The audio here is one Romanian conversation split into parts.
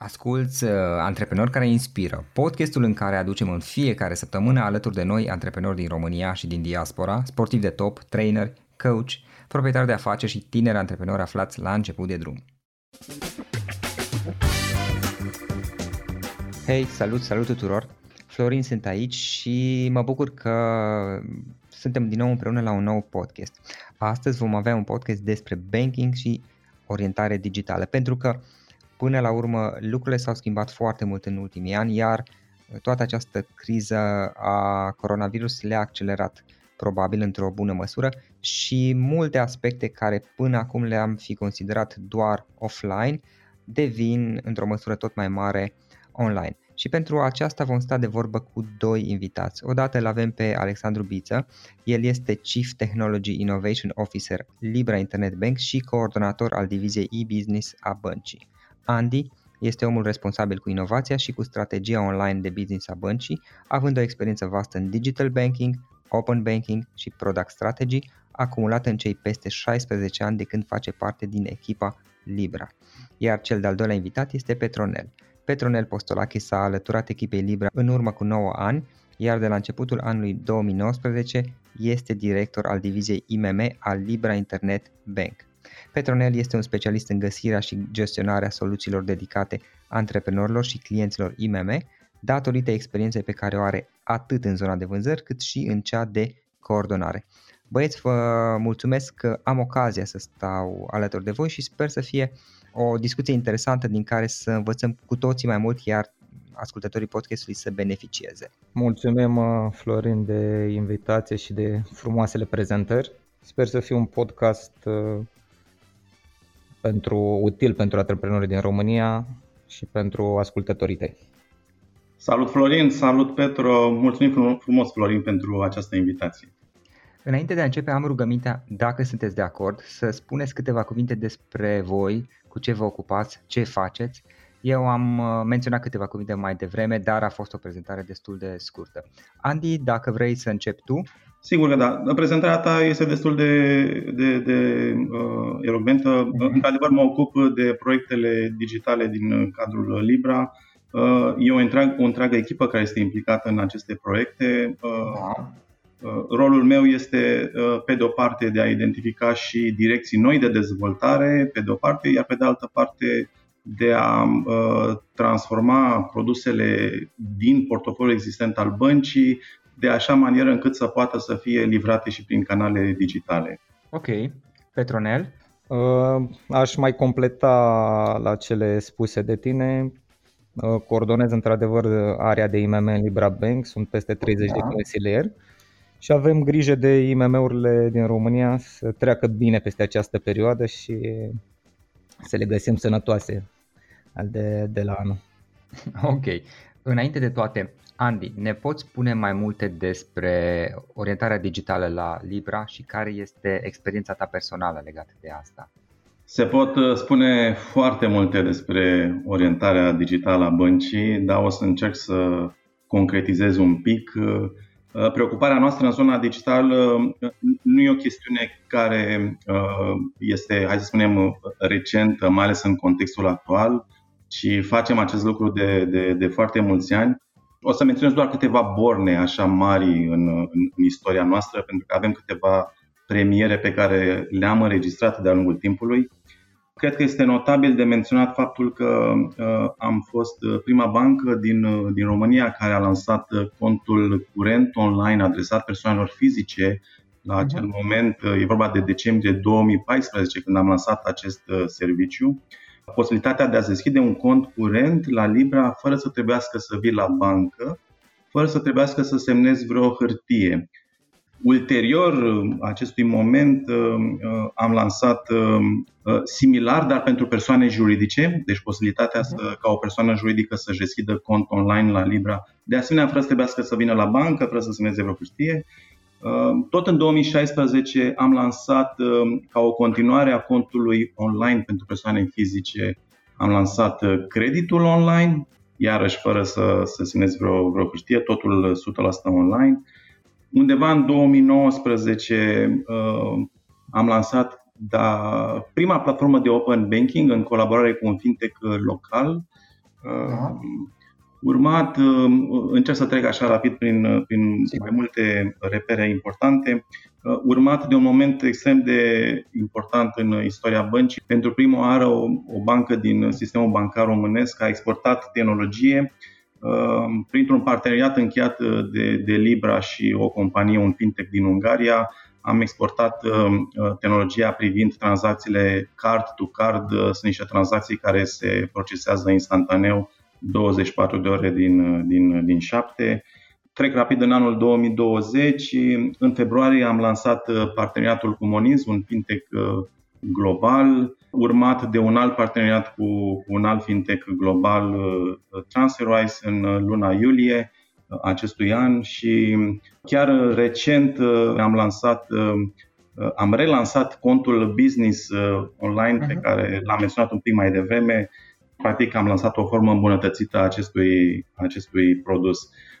Asculți uh, Antreprenori care inspiră, podcastul în care aducem în fiecare săptămână alături de noi antreprenori din România și din diaspora, sportivi de top, trainer, coach, proprietari de afaceri și tineri antreprenori aflați la început de drum. Hei, salut, salut tuturor! Florin sunt aici și mă bucur că suntem din nou împreună la un nou podcast. Astăzi vom avea un podcast despre banking și orientare digitală, pentru că până la urmă lucrurile s-au schimbat foarte mult în ultimii ani, iar toată această criză a coronavirus le-a accelerat probabil într-o bună măsură și multe aspecte care până acum le-am fi considerat doar offline devin într-o măsură tot mai mare online. Și pentru aceasta vom sta de vorbă cu doi invitați. Odată îl avem pe Alexandru Biță, el este Chief Technology Innovation Officer Libra Internet Bank și coordonator al diviziei e-business a băncii. Andy este omul responsabil cu inovația și cu strategia online de business a băncii, având o experiență vastă în digital banking, open banking și product strategy, acumulată în cei peste 16 ani de când face parte din echipa Libra. Iar cel de-al doilea invitat este Petronel. Petronel Postolache s-a alăturat echipei Libra în urmă cu 9 ani, iar de la începutul anului 2019 este director al diviziei IMM al Libra Internet Bank. Petronel este un specialist în găsirea și gestionarea soluțiilor dedicate antreprenorilor și clienților IMM, datorită experienței pe care o are atât în zona de vânzări cât și în cea de coordonare. Băieți, vă mulțumesc că am ocazia să stau alături de voi și sper să fie o discuție interesantă din care să învățăm cu toții mai mult, iar ascultătorii podcastului să beneficieze. Mulțumim, uh, Florin, de invitație și de frumoasele prezentări. Sper să fie un podcast uh, pentru, util pentru antreprenorii din România și pentru ascultătorii tăi. Salut Florin, salut Petro, mulțumim frumos Florin pentru această invitație. Înainte de a începe am rugămintea, dacă sunteți de acord, să spuneți câteva cuvinte despre voi, cu ce vă ocupați, ce faceți. Eu am uh, menționat câteva cuvinte mai devreme, dar a fost o prezentare destul de scurtă. Andy, dacă vrei să începi tu. Sigur că da. Prezentarea ta este destul de, de, de uh, elogventă. Uh-huh. Într-adevăr, mă ocup de proiectele digitale din cadrul Libra. Uh, e o întreagă, o întreagă echipă care este implicată în aceste proiecte. Uh, da. Uh, rolul meu este, uh, pe de o parte, de a identifica și direcții noi de dezvoltare, pe de o parte, iar pe de altă parte, de a uh, transforma produsele din portofoliul existent al băncii de așa manieră încât să poată să fie livrate și prin canale digitale. Ok. Petronel? Aș mai completa la cele spuse de tine. Coordonez într-adevăr area de IMM în Libra Bank, sunt peste 30 da. de consilieri și avem grijă de IMM-urile din România să treacă bine peste această perioadă și să le găsim sănătoase de, de la anul. Ok. Înainte de toate, Andy, ne poți spune mai multe despre orientarea digitală la Libra și care este experiența ta personală legată de asta? Se pot uh, spune foarte multe despre orientarea digitală a băncii, dar o să încerc să concretizez un pic. Uh, Uh, preocuparea noastră în zona digitală uh, nu e o chestiune care uh, este, hai să spunem, recentă, mai ales în contextul actual, ci facem acest lucru de, de, de foarte mulți ani. O să menționez doar câteva borne așa mari în, în, în istoria noastră, pentru că avem câteva premiere pe care le-am înregistrat de-a lungul timpului. Cred că este notabil de menționat faptul că uh, am fost uh, prima bancă din, uh, din România care a lansat uh, contul curent online adresat persoanelor fizice La mhm. acel uh-huh. moment, e vorba de decembrie 2014, când am lansat acest serviciu, posibilitatea de a deschide un cont curent la Libra fără să trebuiască să vii la bancă, fără să trebuiască să semnezi vreo hârtie. Ulterior acestui moment am lansat similar, dar pentru persoane juridice, deci posibilitatea să, mhm. ca o persoană juridică să-și deschidă cont online la Libra, de asemenea fără să trebuiască să vină la bancă, fără să semneze vreo hârtie. Tot în 2016 am lansat ca o continuare a contului online pentru persoane fizice, am lansat creditul online, iarăși fără să, să semnezi vreo, vreo hârtie, totul 100% online. Undeva în 2019 uh, am lansat da, prima platformă de open banking în colaborare cu un fintech local. Uh, urmat, uh, încerc să trec așa rapid prin, prin mai multe repere importante, uh, urmat de un moment extrem de important în istoria băncii. Pentru prima oară o, o bancă din sistemul bancar românesc a exportat tehnologie uh, printr-un parteneriat încheiat de, de Libra și o companie, un fintech din Ungaria, am exportat tehnologia privind tranzacțiile card to card. Sunt niște tranzacții care se procesează instantaneu 24 de ore din, din, din 7. Trec rapid în anul 2020. În februarie am lansat uh, parteneriatul cu Moniz, un fintech uh, global, urmat de un alt parteneriat cu un alt fintech global, uh, TransferWise, în luna iulie acestui an și chiar recent am lansat am relansat contul business online pe mhm. care l-am menționat un pic mai devreme, practic am lansat o formă îmbunătățită a acestui, acestui produs.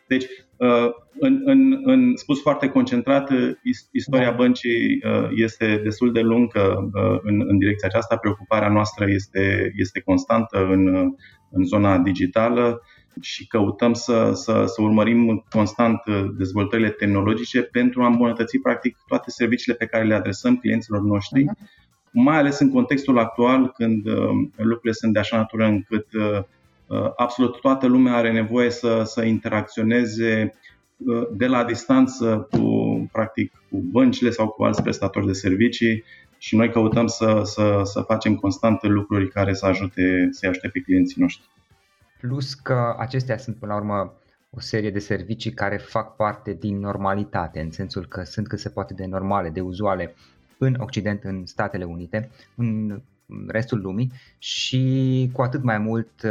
Deci, uh, în, în, în spus foarte concentrat, uh, istoria da. băncii uh, este destul de lungă în, în direcția aceasta. Preocuparea noastră este, este constantă în, în zona digitală și căutăm să, să, să urmărim constant dezvoltările tehnologice pentru a îmbunătăți practic toate serviciile pe care le adresăm clienților noștri. Uh-huh mai ales în contextul actual, când uh, lucrurile sunt de așa natură încât uh, uh, absolut toată lumea are nevoie să, să interacționeze de la distanță cu, practic, cu băncile sau cu alți prestatori de servicii și noi căutăm să, să, să facem constante lucruri care să ajute, să ajute pe clienții noștri. Plus că acestea sunt până la urmă o serie de servicii care fac parte din normalitate, în sensul că sunt cât se poate de normale, de uzuale în Occident, în Statele Unite, în restul lumii și cu atât mai mult uh,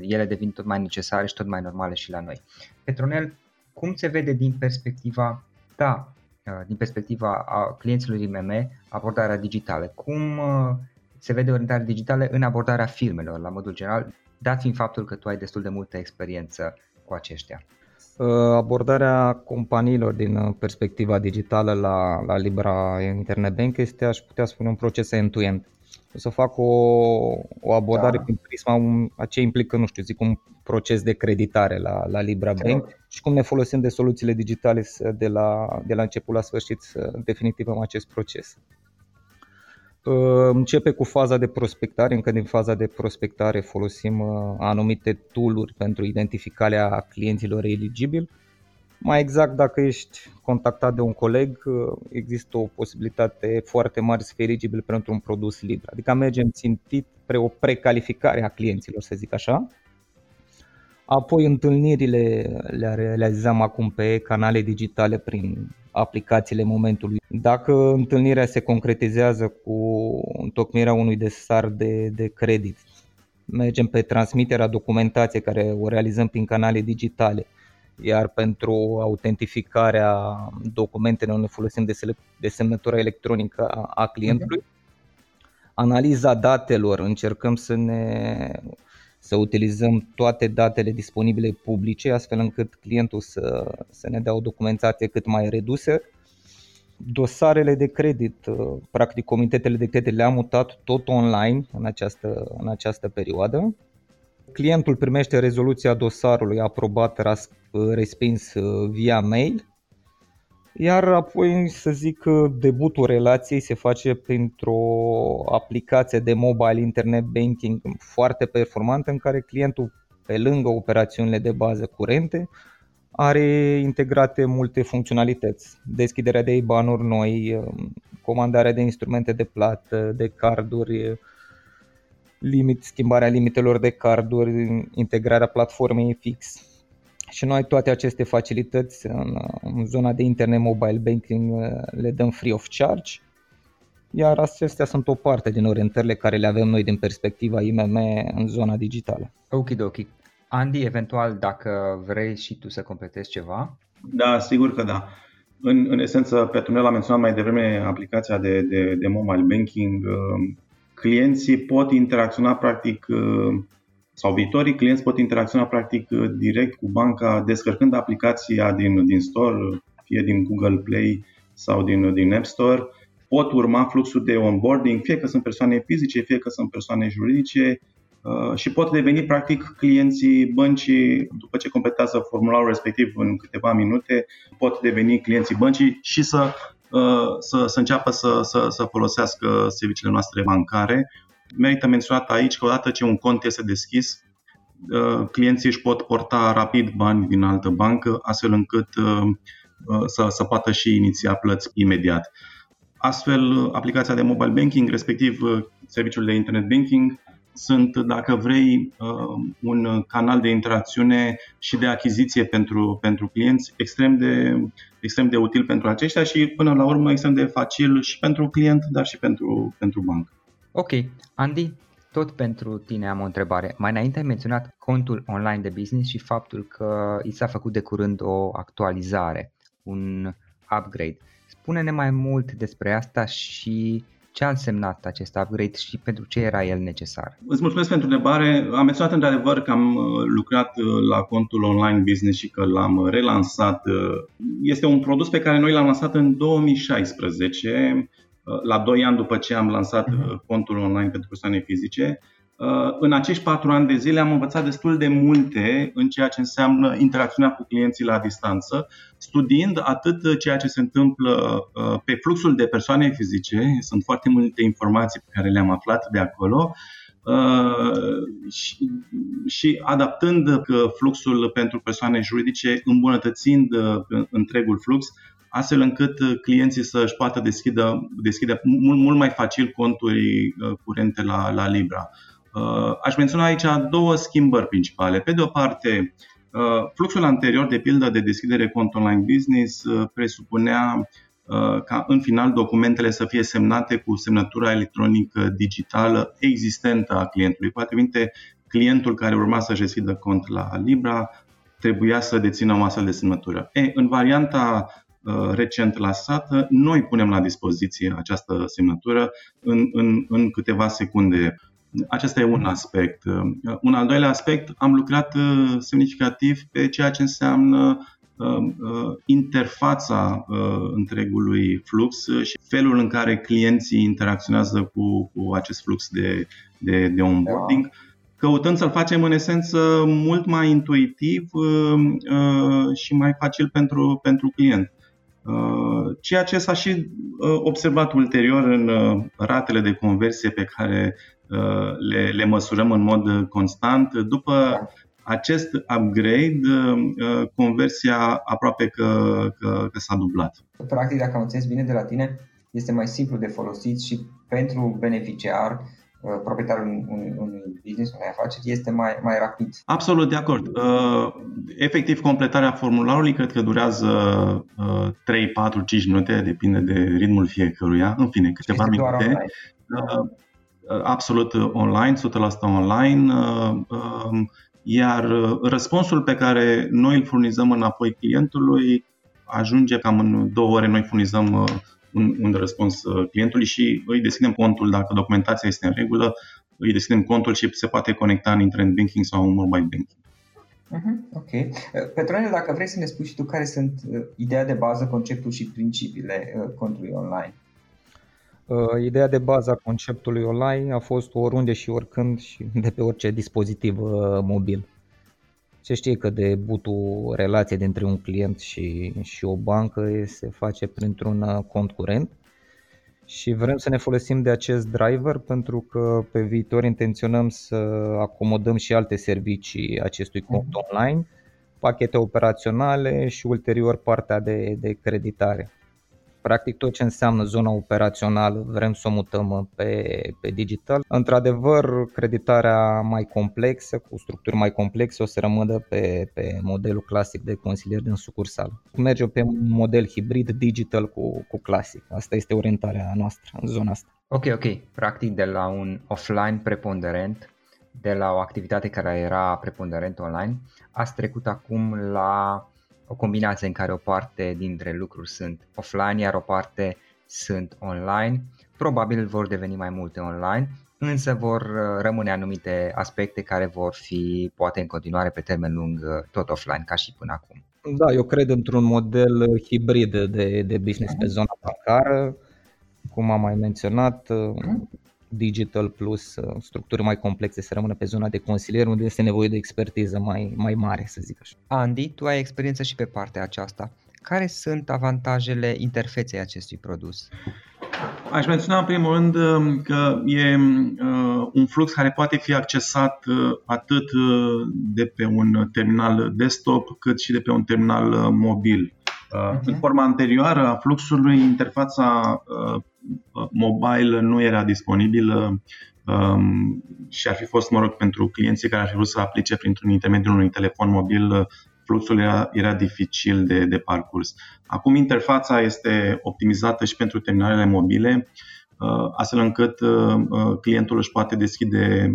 ele devin tot mai necesare și tot mai normale și la noi. Petronel, cum se vede din perspectiva ta, uh, din perspectiva a clienților IMM, abordarea digitală? Cum uh, se vede orientarea digitală în abordarea firmelor, la modul general, dat fiind faptul că tu ai destul de multă experiență cu aceștia? Uh, abordarea companiilor din uh, perspectiva digitală la, la Libra Internet Bank este, aș putea spune, un proces end-to-end. O să fac o, o abordare da. prin prisma un, a ce implică, nu știu, zic, un proces de creditare la, la Libra Bank și cum ne folosim de soluțiile digitale de la, de la început la sfârșit să definitivăm acest proces. Uh, începe cu faza de prospectare, încă din faza de prospectare folosim uh, anumite tooluri pentru identificarea clienților eligibili. Mai exact, dacă ești contactat de un coleg, uh, există o posibilitate foarte mare să fii eligibil pentru un produs liber. Adică mergem țintit spre o precalificare a clienților, să zic așa. Apoi întâlnirile le realizăm acum pe canale digitale prin aplicațiile momentului. Dacă întâlnirea se concretizează cu întocmirea unui desar de, de credit, mergem pe transmiterea documentației care o realizăm prin canale digitale, iar pentru autentificarea documentelor ne folosim de, de semnătura electronică a, a clientului. Analiza datelor, încercăm să ne să utilizăm toate datele disponibile publice, astfel încât clientul să, să ne dea o documentație cât mai redusă. Dosarele de credit, uh, practic comitetele de credit le-am mutat tot online în această, în această perioadă. Clientul primește rezoluția dosarului aprobat, respins uh, via mail iar apoi, să zic, debutul relației se face printr-o aplicație de mobile internet banking foarte performantă în care clientul, pe lângă operațiunile de bază curente, are integrate multe funcționalități. Deschiderea de IBAN-uri noi, um, comandarea de instrumente de plată, de carduri, limit, schimbarea limitelor de carduri, integrarea platformei fix. Și noi toate aceste facilități în, în zona de internet mobile banking uh, le dăm free of charge, iar acestea sunt o parte din orientările care le avem noi din perspectiva IMM în zona digitală. Ok, Andy, eventual dacă vrei și tu să completezi ceva? Da, sigur că da. În, în esență, Petronel a menționat mai devreme aplicația de, de, de mobile banking. Uh, clienții pot interacționa practic uh, sau viitorii clienți pot interacționa practic uh, direct cu banca descărcând aplicația din, din store, fie din Google Play sau din, din App Store. Pot urma fluxul de onboarding, fie că sunt persoane fizice, fie că sunt persoane juridice uh, și pot deveni practic clienții băncii după ce completează formularul respectiv în câteva minute, pot deveni clienții băncii și să Uh, să, să înceapă să, să, să folosească serviciile noastre bancare. Merită menționat aici că odată ce un cont este deschis, uh, clienții își pot porta rapid bani din altă bancă, astfel încât uh, să, să poată și iniția plăți imediat. Astfel, aplicația de mobile banking, respectiv serviciul de internet banking, sunt, dacă vrei, un canal de interacțiune și de achiziție pentru, pentru clienți extrem de, extrem de util pentru aceștia și, până la urmă, extrem de facil și pentru client, dar și pentru, pentru bancă. Ok. Andy, tot pentru tine am o întrebare. Mai înainte ai menționat contul online de business și faptul că i s-a făcut de curând o actualizare, un upgrade. Spune-ne mai mult despre asta și ce a însemnat acest upgrade și pentru ce era el necesar? Îți mulțumesc pentru întrebare. Am menționat într-adevăr că am uh, lucrat uh, la contul online business și că l-am relansat. Uh, este un produs pe care noi l-am lansat în 2016, la 2 ani după ce am lansat mhm. contul online pentru persoane fizice. Uh, în acești patru ani de zile am învățat destul de multe în ceea ce înseamnă interacțiunea cu clienții la distanță, studiind atât ceea ce se întâmplă uh, pe fluxul de persoane fizice, sunt foarte multe informații pe care le-am aflat de acolo, uh, și, adaptând fluxul pentru persoane juridice, îmbunătățind întregul flux, astfel încât clienții să-și poată deschidă, deschide mult, mult mai facil conturi curente la, la Libra. Uh, aș menționa aici două schimbări principale. Pe de o parte, uh, fluxul anterior, de pildă de deschidere cont online business, uh, presupunea ca în final documentele să fie semnate cu semnătura electronică digitală existentă a clientului. Cu alte cuvinte, clientul care urma să-și deschidă cont la Libra trebuia să dețină o astfel de semnătură. E, în varianta recent lansată, noi punem la dispoziție această semnătură în, în, în câteva secunde. Acesta e un aspect. Un al doilea aspect, am lucrat uh, semnificativ pe ceea ce înseamnă uh, uh, interfața întregului flux și felul în care clienții interacționează cu, cu acest flux de, de, de onboarding, căutând să-l facem în esență mult mai intuitiv și mai facil pentru, pentru client. Ceea ce s-a și observat ulterior în ratele de conversie pe care Uh, le, le măsurăm în mod uh, constant. După acest upgrade, uh, conversia aproape că, că, că s-a dublat. Practic, dacă am înțeles bine de la tine, este mai simplu de folosit și pentru beneficiar, proprietarul unui, unui business, unei afaceri, este mai, mai rapid. Absolut de acord. Efectiv, completarea formularului cred că durează 3, 4, 5 minute, depinde de ritmul fiecăruia, în fine, câteva minute absolut online, 100% online, uh, um, iar răspunsul pe care noi îl furnizăm înapoi clientului ajunge cam în două ore noi furnizăm uh, un, un răspuns uh, clientului și îi deschidem contul dacă documentația este în regulă, îi deschidem contul și se poate conecta în internet banking sau în mobile banking. Uh-huh, ok. Petronel, dacă vrei să ne spui și tu care sunt ideea de bază, conceptul și principiile contului online. Uh, ideea de bază a conceptului online a fost oriunde și oricând și de pe orice dispozitiv uh, mobil. Se știe că debutul relației dintre un client și, și o bancă se face printr-un uh, cont curent și vrem să ne folosim de acest driver pentru că pe viitor intenționăm să acomodăm și alte servicii acestui cont mhm. online pachete operaționale și ulterior partea de, de creditare. Practic tot ce înseamnă zona operațională vrem să o mutăm pe, pe digital. Într-adevăr, creditarea mai complexă, cu structuri mai complexe, o să rămână pe, pe modelul clasic de consilier din sucursal. Merge pe un model hibrid digital cu, cu clasic. Asta este orientarea noastră în zona asta. Ok, ok. Practic de la un offline preponderent, de la o activitate care era preponderent online, ați trecut acum la o combinație în care o parte dintre lucruri sunt offline, iar o parte sunt online. Probabil vor deveni mai multe online, însă vor uh, rămâne anumite aspecte care vor fi poate în continuare pe termen lung uh, tot offline, ca și până acum. Da, eu cred într-un model hibrid de, de business pe zona bancară, cum am mai menționat, mhm digital plus uh, structuri mai complexe să rămână pe zona de consilier unde este nevoie de expertiză mai, mai mare, să zic așa. Andy, tu ai experiență și pe partea aceasta. Care sunt avantajele interfeței acestui produs? Aș menționa în primul rând um, că e uh, un flux care poate fi accesat uh, atât de pe un terminal desktop cât și de pe un terminal mobil. Uh-huh. În forma anterioară a fluxului, interfața mobile nu era disponibilă um, și ar fi fost, mă rog, pentru clienții care ar fi vrut să aplice printr-un intermediul unui telefon mobil, fluxul era, era dificil de, de parcurs. Acum interfața este optimizată și pentru terminalele mobile, uh, astfel încât uh, uh, clientul își poate deschide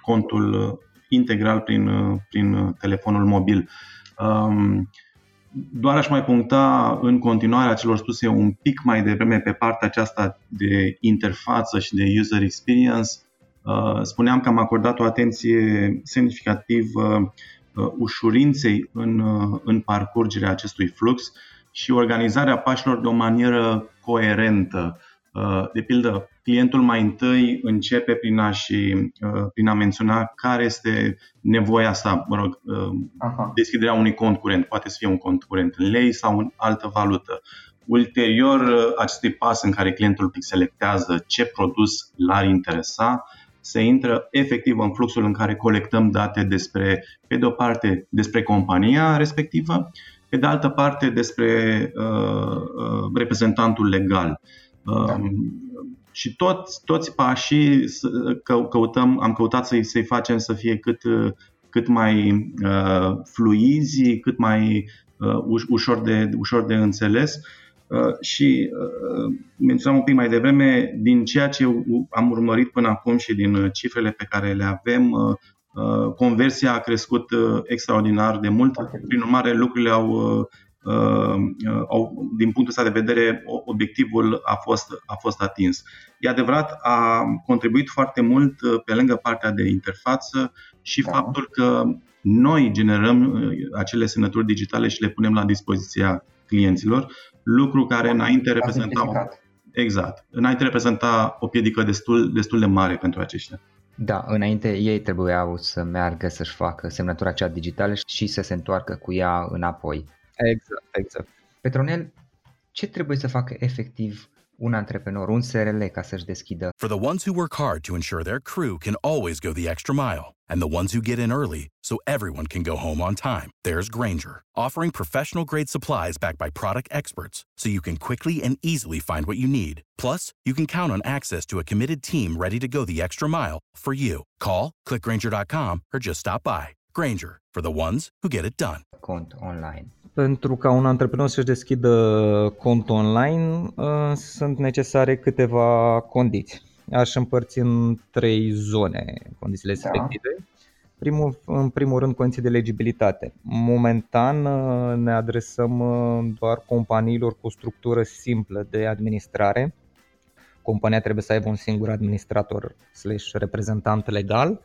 contul integral prin, prin telefonul mobil. Um, doar aș mai puncta în continuare a celor spuse un pic mai devreme pe partea aceasta de interfață și de user experience. Uh, spuneam că am acordat o atenție semnificativă uh, ușurinței în, uh, în parcurgerea acestui flux și organizarea pașilor de o manieră coerentă. De pildă, clientul mai întâi începe prin a, și, uh, prin a menționa care este nevoia sa, mă rog, uh, Aha. deschiderea unui cont curent, poate să fie un cont curent în lei sau în altă valută. Ulterior uh, acestui pas în care clientul selectează ce produs l-ar interesa, se intră efectiv în fluxul în care colectăm date despre, pe de o parte, despre compania respectivă, pe de altă parte despre uh, uh, reprezentantul legal. Da. Um, și toți, toți pașii că, căutăm, am căutat să-i, să-i facem să fie cât, cât mai uh, fluizi, cât mai uh, ușor, de, ușor de înțeles. Uh, și uh, menționam un pic mai devreme, din ceea ce am urmărit până acum și din cifrele pe care le avem, uh, uh conversia a crescut uh, extraordinar de mult. Prin urmare, lucrurile au uh, Uh, uh, au, din punctul ăsta de vedere, obiectivul a fost, a fost atins. E adevărat, a contribuit foarte mult uh, pe lângă partea de interfață și da. faptul că noi generăm acele semnături digitale și le punem la dispoziția clienților, lucru care înainte reprezenta exact, înainte reprezenta o piedică destul, destul de mare pentru aceștia. Da, înainte ei trebuiau să meargă să-și facă semnătura cea digitală și să se întoarcă cu ea înapoi. Exact, exact. Petronel, ce trebuie să facă efectiv un antreprenor, un SRL ca să-și deschidă? For the ones who work hard to ensure their crew can always go the extra mile and the ones who get in early so everyone can go home on time, there's Granger, offering professional grade supplies backed by product experts so you can quickly and easily find what you need. Plus, you can count on access to a committed team ready to go the extra mile for you. Call, clickgranger.com or just stop by. Granger, for the ones who get it done. Cont online. Pentru ca un antreprenor să-și deschidă cont online, uh, sunt necesare câteva condiții. Aș împărți în trei zone condițiile da. respective. Primul, în primul rând, condiții de legibilitate. Momentan uh, ne adresăm uh, doar companiilor cu structură simplă de administrare. Compania trebuie să aibă un singur administrator slash reprezentant legal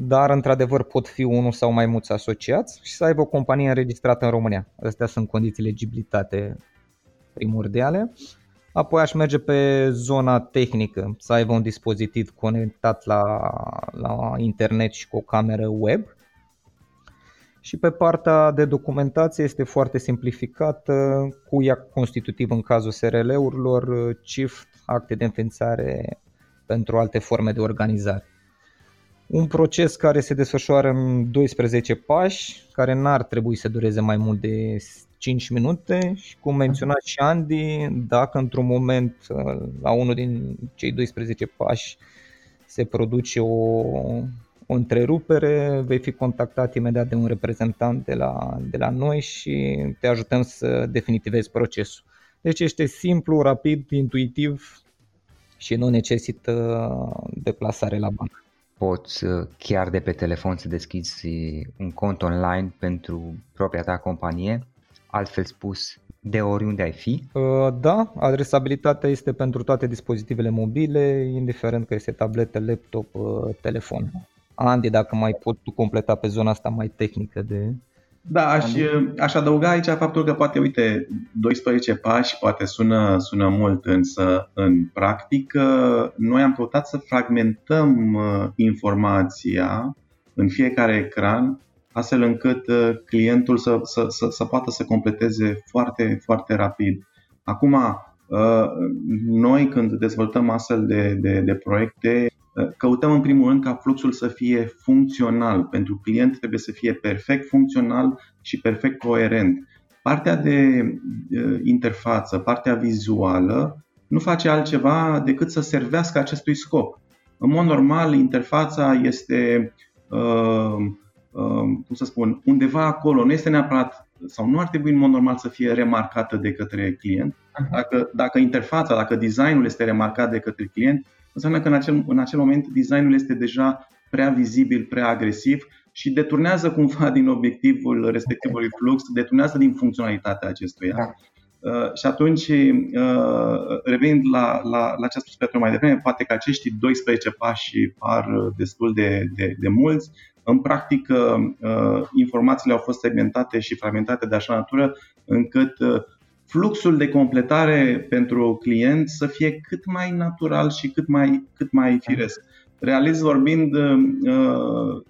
dar într-adevăr pot fi unul sau mai mulți asociați și să aibă o companie înregistrată în România. Astea sunt condiții legibilitate primordiale. Apoi aș merge pe zona tehnică, să aibă un dispozitiv conectat la, la internet și cu o cameră web. Și pe partea de documentație este foarte simplificată, cu ea constitutiv în cazul SRL-urilor, CIFT, acte de înființare pentru alte forme de organizare. Un proces care se desfășoară în 12 pași, care n-ar trebui să dureze mai mult de 5 minute și cum menționa și Andy, dacă într-un moment la unul din cei 12 pași se produce o, o întrerupere, vei fi contactat imediat de un reprezentant de la, de la noi și te ajutăm să definitivezi procesul. Deci este simplu, rapid, intuitiv și nu necesită deplasare la bancă. Poți uh, chiar de pe telefon să deschizi un cont online pentru propria ta companie, altfel spus, de oriunde ai fi? Uh, da, adresabilitatea este pentru toate dispozitivele mobile, indiferent că este tabletă, laptop, uh, telefon. Andy, dacă mai pot tu completa pe zona asta mai tehnică de... Da, aș, aș adăuga aici faptul că poate, uite, 12 pași poate sună, sună mult, însă în practică noi am căutat să fragmentăm uh, informația în fiecare ecran astfel încât uh, clientul să, să, să, să poată să completeze foarte, foarte rapid. Acum, uh, noi când dezvoltăm astfel de, de, de proiecte, uh, căutăm în primul rând ca fluxul să fie funcțional. Pentru client trebuie să fie perfect funcțional și perfect coerent. Partea de interfață, partea vizuală, nu face altceva decât să servească acestui scop. În mod normal, interfața este uh, Um, cum să spun, undeva acolo, nu este neapărat sau nu ar trebui în mod normal să fie remarcată de către client. Dacă, dacă interfața, dacă designul este remarcat de către client, înseamnă că în acel, în acel moment designul este deja prea vizibil, prea agresiv și deturnează cumva din obiectivul respectivului flux, deturnează din funcționalitatea acestuia. Da. Uh, și atunci, uh, revenind la, la, la ce a spus Petru mai devreme, poate că acești 12 pași par destul de, de, de mulți, în practică, uh, informațiile au fost segmentate și fragmentate de așa natură încât uh, fluxul de completare pentru client să fie cât mai natural și cât mai, cât mai firesc. Realist vorbind, uh,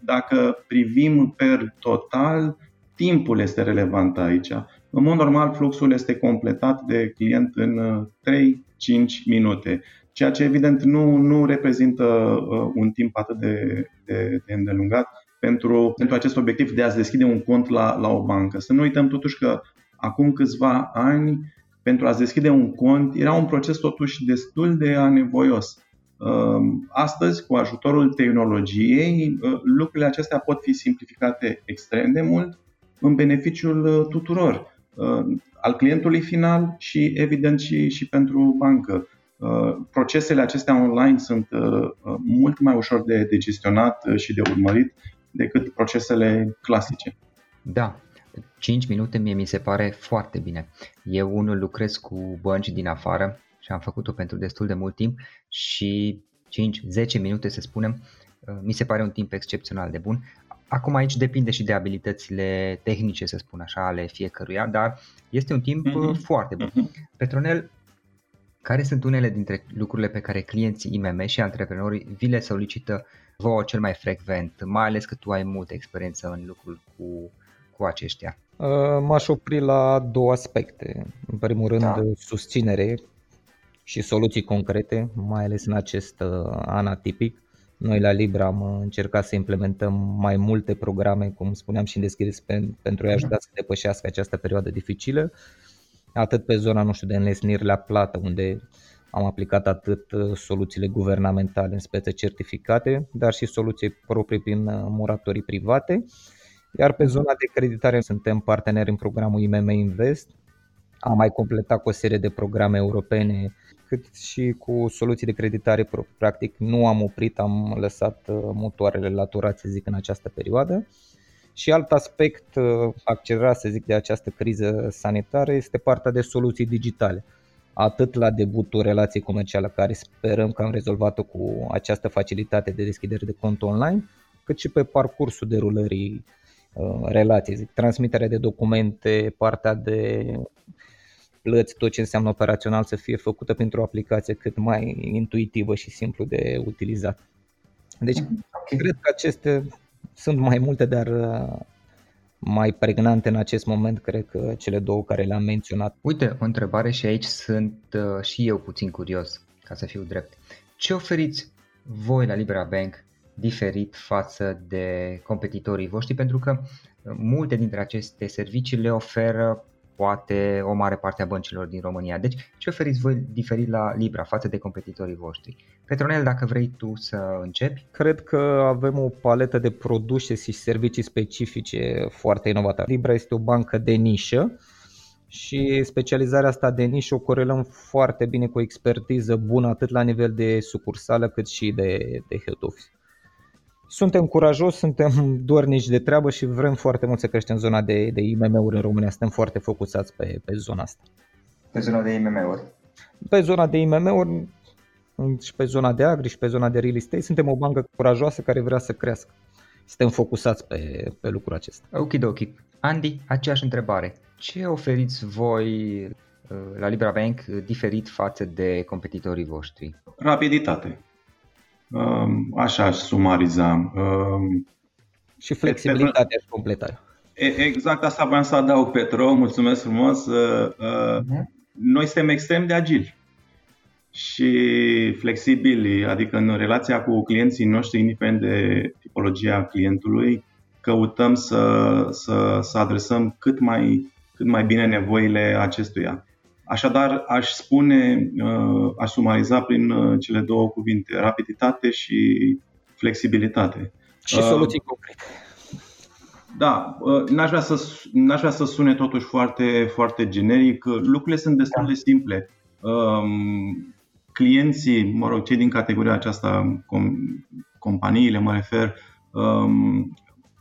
dacă privim per total, timpul este relevant aici. În mod normal, fluxul este completat de client în 3-5 minute ceea ce evident nu, nu reprezintă uh, un timp atât de, de, de îndelungat pentru, pentru acest obiectiv de a-ți deschide un cont la, la o bancă. Să nu uităm totuși că acum câțiva ani, pentru a-ți deschide un cont, era un proces totuși destul de anevoios. Uh, astăzi, cu ajutorul tehnologiei, uh, lucrurile acestea pot fi simplificate extrem de mult în beneficiul tuturor, al clientului final și, evident, și, și pentru bancă. Uh, procesele acestea online sunt uh, uh, mult mai ușor de, de gestionat și de urmărit decât procesele clasice. Da, 5 minute mie mi se pare foarte bine. Eu unul lucrez cu bănci din afară și am făcut-o pentru destul de mult timp și 5-10 minute să spunem mi se pare un timp excepțional de bun. Acum aici depinde și de abilitățile tehnice, să spun așa, ale fiecăruia, dar este un timp uh-huh. foarte bun. Uh-huh. Petronel, care sunt unele dintre lucrurile pe care clienții IMM și antreprenorii vi le solicită vouă cel mai frecvent, mai ales că tu ai multă experiență în lucrul cu, cu aceștia? Uh, m-aș opri la două aspecte. În primul rând, da. susținere și soluții concrete, mai ales în acest uh, an atipic. Noi la Libra am încercat să implementăm mai multe programe, cum spuneam și în deschis, pentru a ajuta să depășească această perioadă dificilă atât pe zona, nu știu, de înlesniri la plată, unde am aplicat atât uh, soluțiile guvernamentale în spețe certificate, dar și soluții proprii prin uh, moratorii private. Iar pe zona de creditare suntem parteneri în programul IMM Invest. Am mai completat cu o serie de programe europene, cât și cu soluții de creditare Practic nu am oprit, am lăsat uh, motoarele la turat, să zic, în această perioadă. Și alt aspect uh, accelerat, să zic, de această criză sanitară este partea de soluții digitale. Atât la debutul relației comerciale, care sperăm că am rezolvat-o cu această facilitate de deschidere de cont online, cât și pe parcursul derulării uh, relației, zic, transmiterea de documente, partea de plăți, tot ce înseamnă operațional să fie făcută pentru o aplicație cât mai intuitivă și simplu de utilizat. Deci, okay. cred că aceste sunt mai multe, dar uh, mai pregnante în acest moment, cred că cele două care le-am menționat. Uite, o întrebare și aici sunt uh, și eu puțin curios, ca să fiu drept. Ce oferiți voi la Libera Bank diferit față de competitorii voștri pentru că multe dintre aceste servicii le oferă poate o mare parte a băncilor din România. Deci, ce oferiți voi diferit la Libra față de competitorii voștri? Petronel, dacă vrei tu să începi? Cred că avem o paletă de produse și servicii specifice foarte inovatoare. Libra este o bancă de nișă și specializarea asta de nișă o corelăm foarte bine cu o expertiză bună atât la nivel de sucursală cât și de, de head office. Suntem curajos, suntem dornici de treabă și vrem foarte mult să creștem zona de, de IMM-uri în România. Suntem foarte focusați pe, pe zona asta. Pe zona de IMM-uri? Pe zona de IMM-uri și pe zona de agri și pe zona de real estate. Suntem o bancă curajoasă care vrea să crească. Suntem focusați pe, pe lucrul acesta. Ok, ok. Andy, aceeași întrebare. Ce oferiți voi uh, la Libra Bank diferit față de competitorii voștri? Rapiditate. Um, așa aș sumariza. Um, și flexibilitatea și completarea. Exact asta vreau să adaug, Petro, mulțumesc frumos. Uh, uh, noi suntem extrem de agili și flexibili, adică în relația cu clienții noștri, indiferent de tipologia clientului, căutăm să, să, să adresăm cât mai, cât mai bine nevoile acestuia. Așadar, aș spune, uh, aș sumariza prin uh, cele două cuvinte, rapiditate și flexibilitate. Și soluții uh, concrete. Da, n-aș vrea, să, n-aș vrea să sune totuși foarte, foarte generic. Lucrurile sunt destul de simple. Um, clienții, mă rog, cei din categoria aceasta, companiile mă refer, um,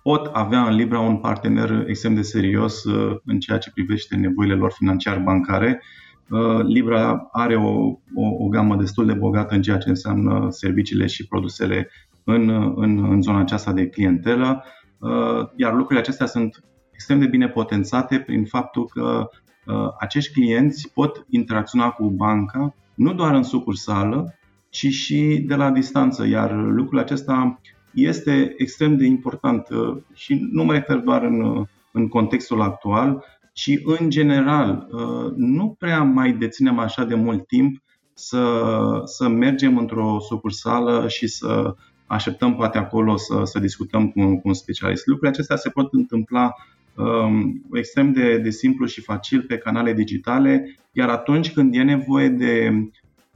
pot avea în Libra un partener extrem de serios uh, în ceea ce privește nevoile lor financiar-bancare. Uh, Libra are o, o, o gamă destul de bogată în ceea ce înseamnă serviciile și produsele în, în, în zona aceasta de clientelă, uh, iar lucrurile acestea sunt extrem de bine potențate prin faptul că acești clienți pot interacționa cu banca nu doar în sucursală, ci și de la distanță, iar lucrul acesta este extrem de important uh, și nu mă refer doar în, uh, în contextul actual, ci în general. Uh, nu prea mai deținem așa de mult timp să, să mergem într-o sucursală și să așteptăm poate acolo să, să discutăm cu, cu un specialist. Lucrurile acestea se pot întâmpla um, extrem de, de simplu și facil pe canale digitale, iar atunci când e nevoie de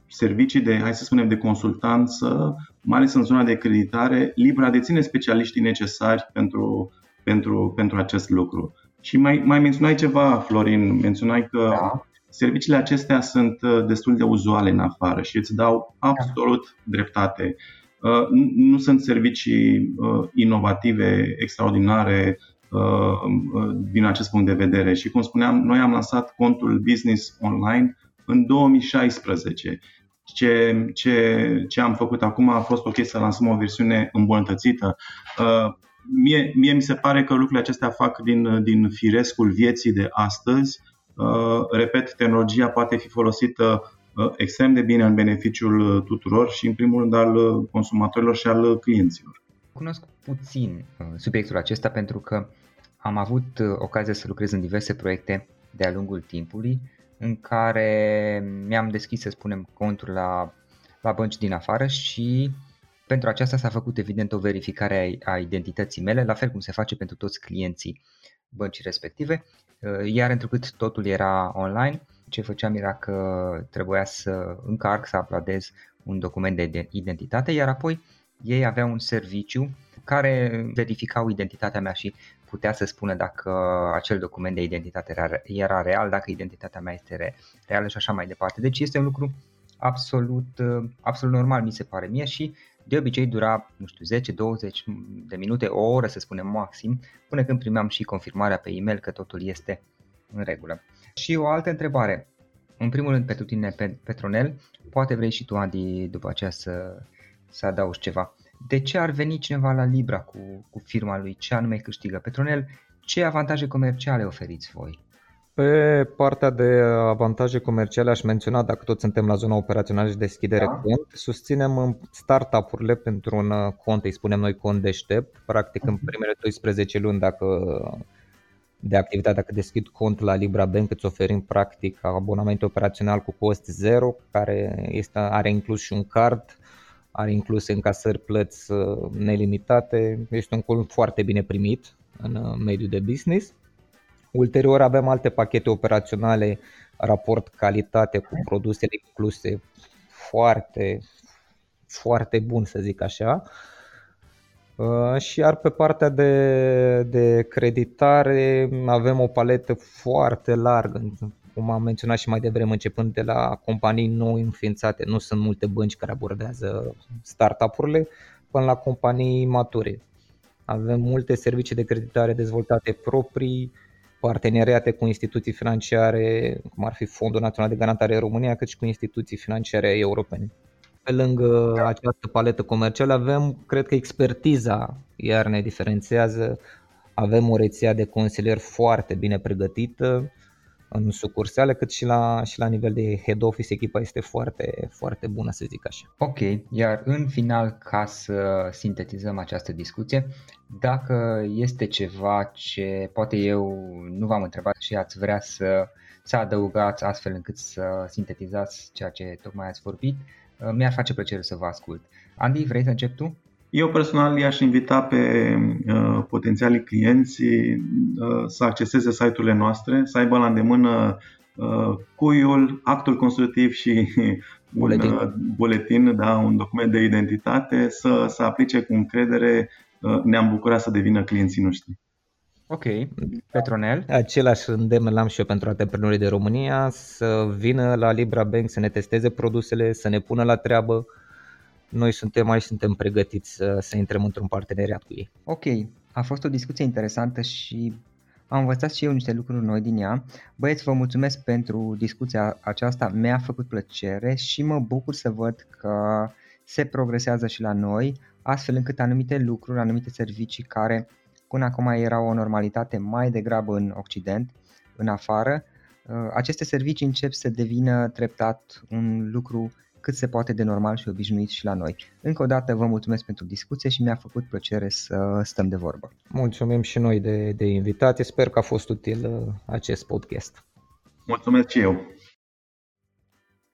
servicii de, hai să spunem, de consultanță, mai ales în zona de creditare, Libra deține specialiștii necesari pentru, pentru, pentru acest lucru. Și mai, mai menționai ceva, Florin, menționai că da. serviciile acestea sunt uh, destul de uzuale în afară și îți dau absolut da. dreptate. Uh, nu sunt servicii uh, inovative, extraordinare din acest punct de vedere. Și cum spuneam, noi am lansat contul Business Online în 2016 ce, ce, ce am făcut acum a fost ok să lansăm o versiune îmbunătățită. Uh, mie, mie mi se pare că lucrurile acestea fac din, din firescul vieții de astăzi. Uh, repet, tehnologia poate fi folosită uh, extrem de bine în beneficiul tuturor și în primul rând al consumatorilor și al clienților. Cunosc puțin subiectul acesta pentru că am avut ocazia să lucrez în diverse proiecte de-a lungul timpului în care mi-am deschis, să spunem, contul la, la bănci din afară și pentru aceasta s-a făcut evident o verificare a identității mele, la fel cum se face pentru toți clienții băncii respective, iar întrucât totul era online, ce făceam era că trebuia să încarc, să uploadez un document de identitate, iar apoi ei aveau un serviciu care verificau identitatea mea și putea să spună dacă acel document de identitate era, era real, dacă identitatea mea este reală și așa mai departe. Deci este un lucru absolut, absolut normal, mi se pare mie și de obicei dura, nu știu, 10-20 de minute, o oră să spunem maxim, până când primeam și confirmarea pe e-mail că totul este în regulă. Și o altă întrebare, în primul rând pentru tine, Petronel, poate vrei și tu, Adi, după aceea să, să adaugi ceva de ce ar veni cineva la Libra cu, cu firma lui, ce anume câștigă. Petronel, ce avantaje comerciale oferiți voi? Pe partea de avantaje comerciale aș menționa, dacă toți suntem la zona operațională și deschidere da. cont, susținem startup-urile pentru un cont, îi spunem noi cont deștept, practic în mhm. primele 12 luni dacă de activitate, dacă deschid cont la Libra Bank, îți oferim practic abonament operațional cu cost zero, care este, are inclus și un card are incluse încasări plăți uh, nelimitate, este un cont foarte bine primit în uh, mediul de business. Ulterior avem alte pachete operaționale, raport calitate cu produsele incluse foarte, foarte bun să zic așa. Uh, și iar pe partea de, de creditare avem o paletă foarte largă, cum am menționat și mai devreme, începând de la companii nou înființate. Nu sunt multe bănci care abordează startup-urile, până la companii mature. Avem multe servicii de creditare dezvoltate proprii, parteneriate cu instituții financiare, cum ar fi Fondul Național de Garantare în România, cât și cu instituții financiare europene. Pe lângă această paletă comercială avem, cred că expertiza iar ne diferențiază. Avem o rețea de consilieri foarte bine pregătită, în sucursale, cât și la, și la nivel de head office echipa este foarte, foarte bună, să zic așa. Ok, iar în final, ca să sintetizăm această discuție, dacă este ceva ce poate eu nu v-am întrebat și ați vrea să, să adăugați astfel încât să sintetizați ceea ce tocmai ați vorbit, mi-ar face plăcere să vă ascult. Andy, vrei să încep tu? Eu personal i-aș invita pe uh, potențialii clienți uh, să acceseze site-urile noastre, să aibă la îndemână uh, cuiul, actul constructiv și buletin, un uh, buletin da, un document de identitate, să, să aplice cu încredere. Uh, ne-am bucurat să devină clienții noștri. Ok. Petronel? Același îndemn l-am și eu pentru antreprenorii de România să vină la Libra Bank să ne testeze produsele, să ne pună la treabă, noi suntem mai suntem pregătiți să, să intrăm într-un parteneriat cu ei. Ok, a fost o discuție interesantă și am învățat și eu niște lucruri noi din ea. Băieți, vă mulțumesc pentru discuția aceasta, mi-a făcut plăcere și mă bucur să văd că se progresează și la noi, astfel încât anumite lucruri, anumite servicii care până acum erau o normalitate mai degrabă în Occident, în afară, aceste servicii încep să devină treptat un lucru cât se poate de normal și obișnuit și la noi. Încă o dată vă mulțumesc pentru discuție și mi-a făcut plăcere să stăm de vorbă. Mulțumim și noi de, de invitație, sper că a fost util uh, acest podcast. Mulțumesc și eu.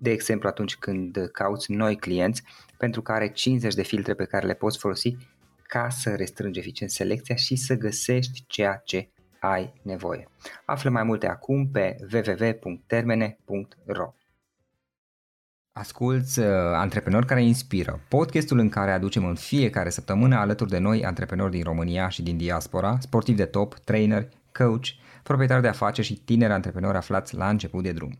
de exemplu atunci când cauți noi clienți pentru care 50 de filtre pe care le poți folosi ca să restrângi eficient selecția și să găsești ceea ce ai nevoie. Află mai multe acum pe www.termene.ro Asculți uh, Antreprenori care inspiră, podcastul în care aducem în fiecare săptămână alături de noi antreprenori din România și din diaspora, sportivi de top, trainer, coach, proprietari de afaceri și tineri antreprenori aflați la început de drum.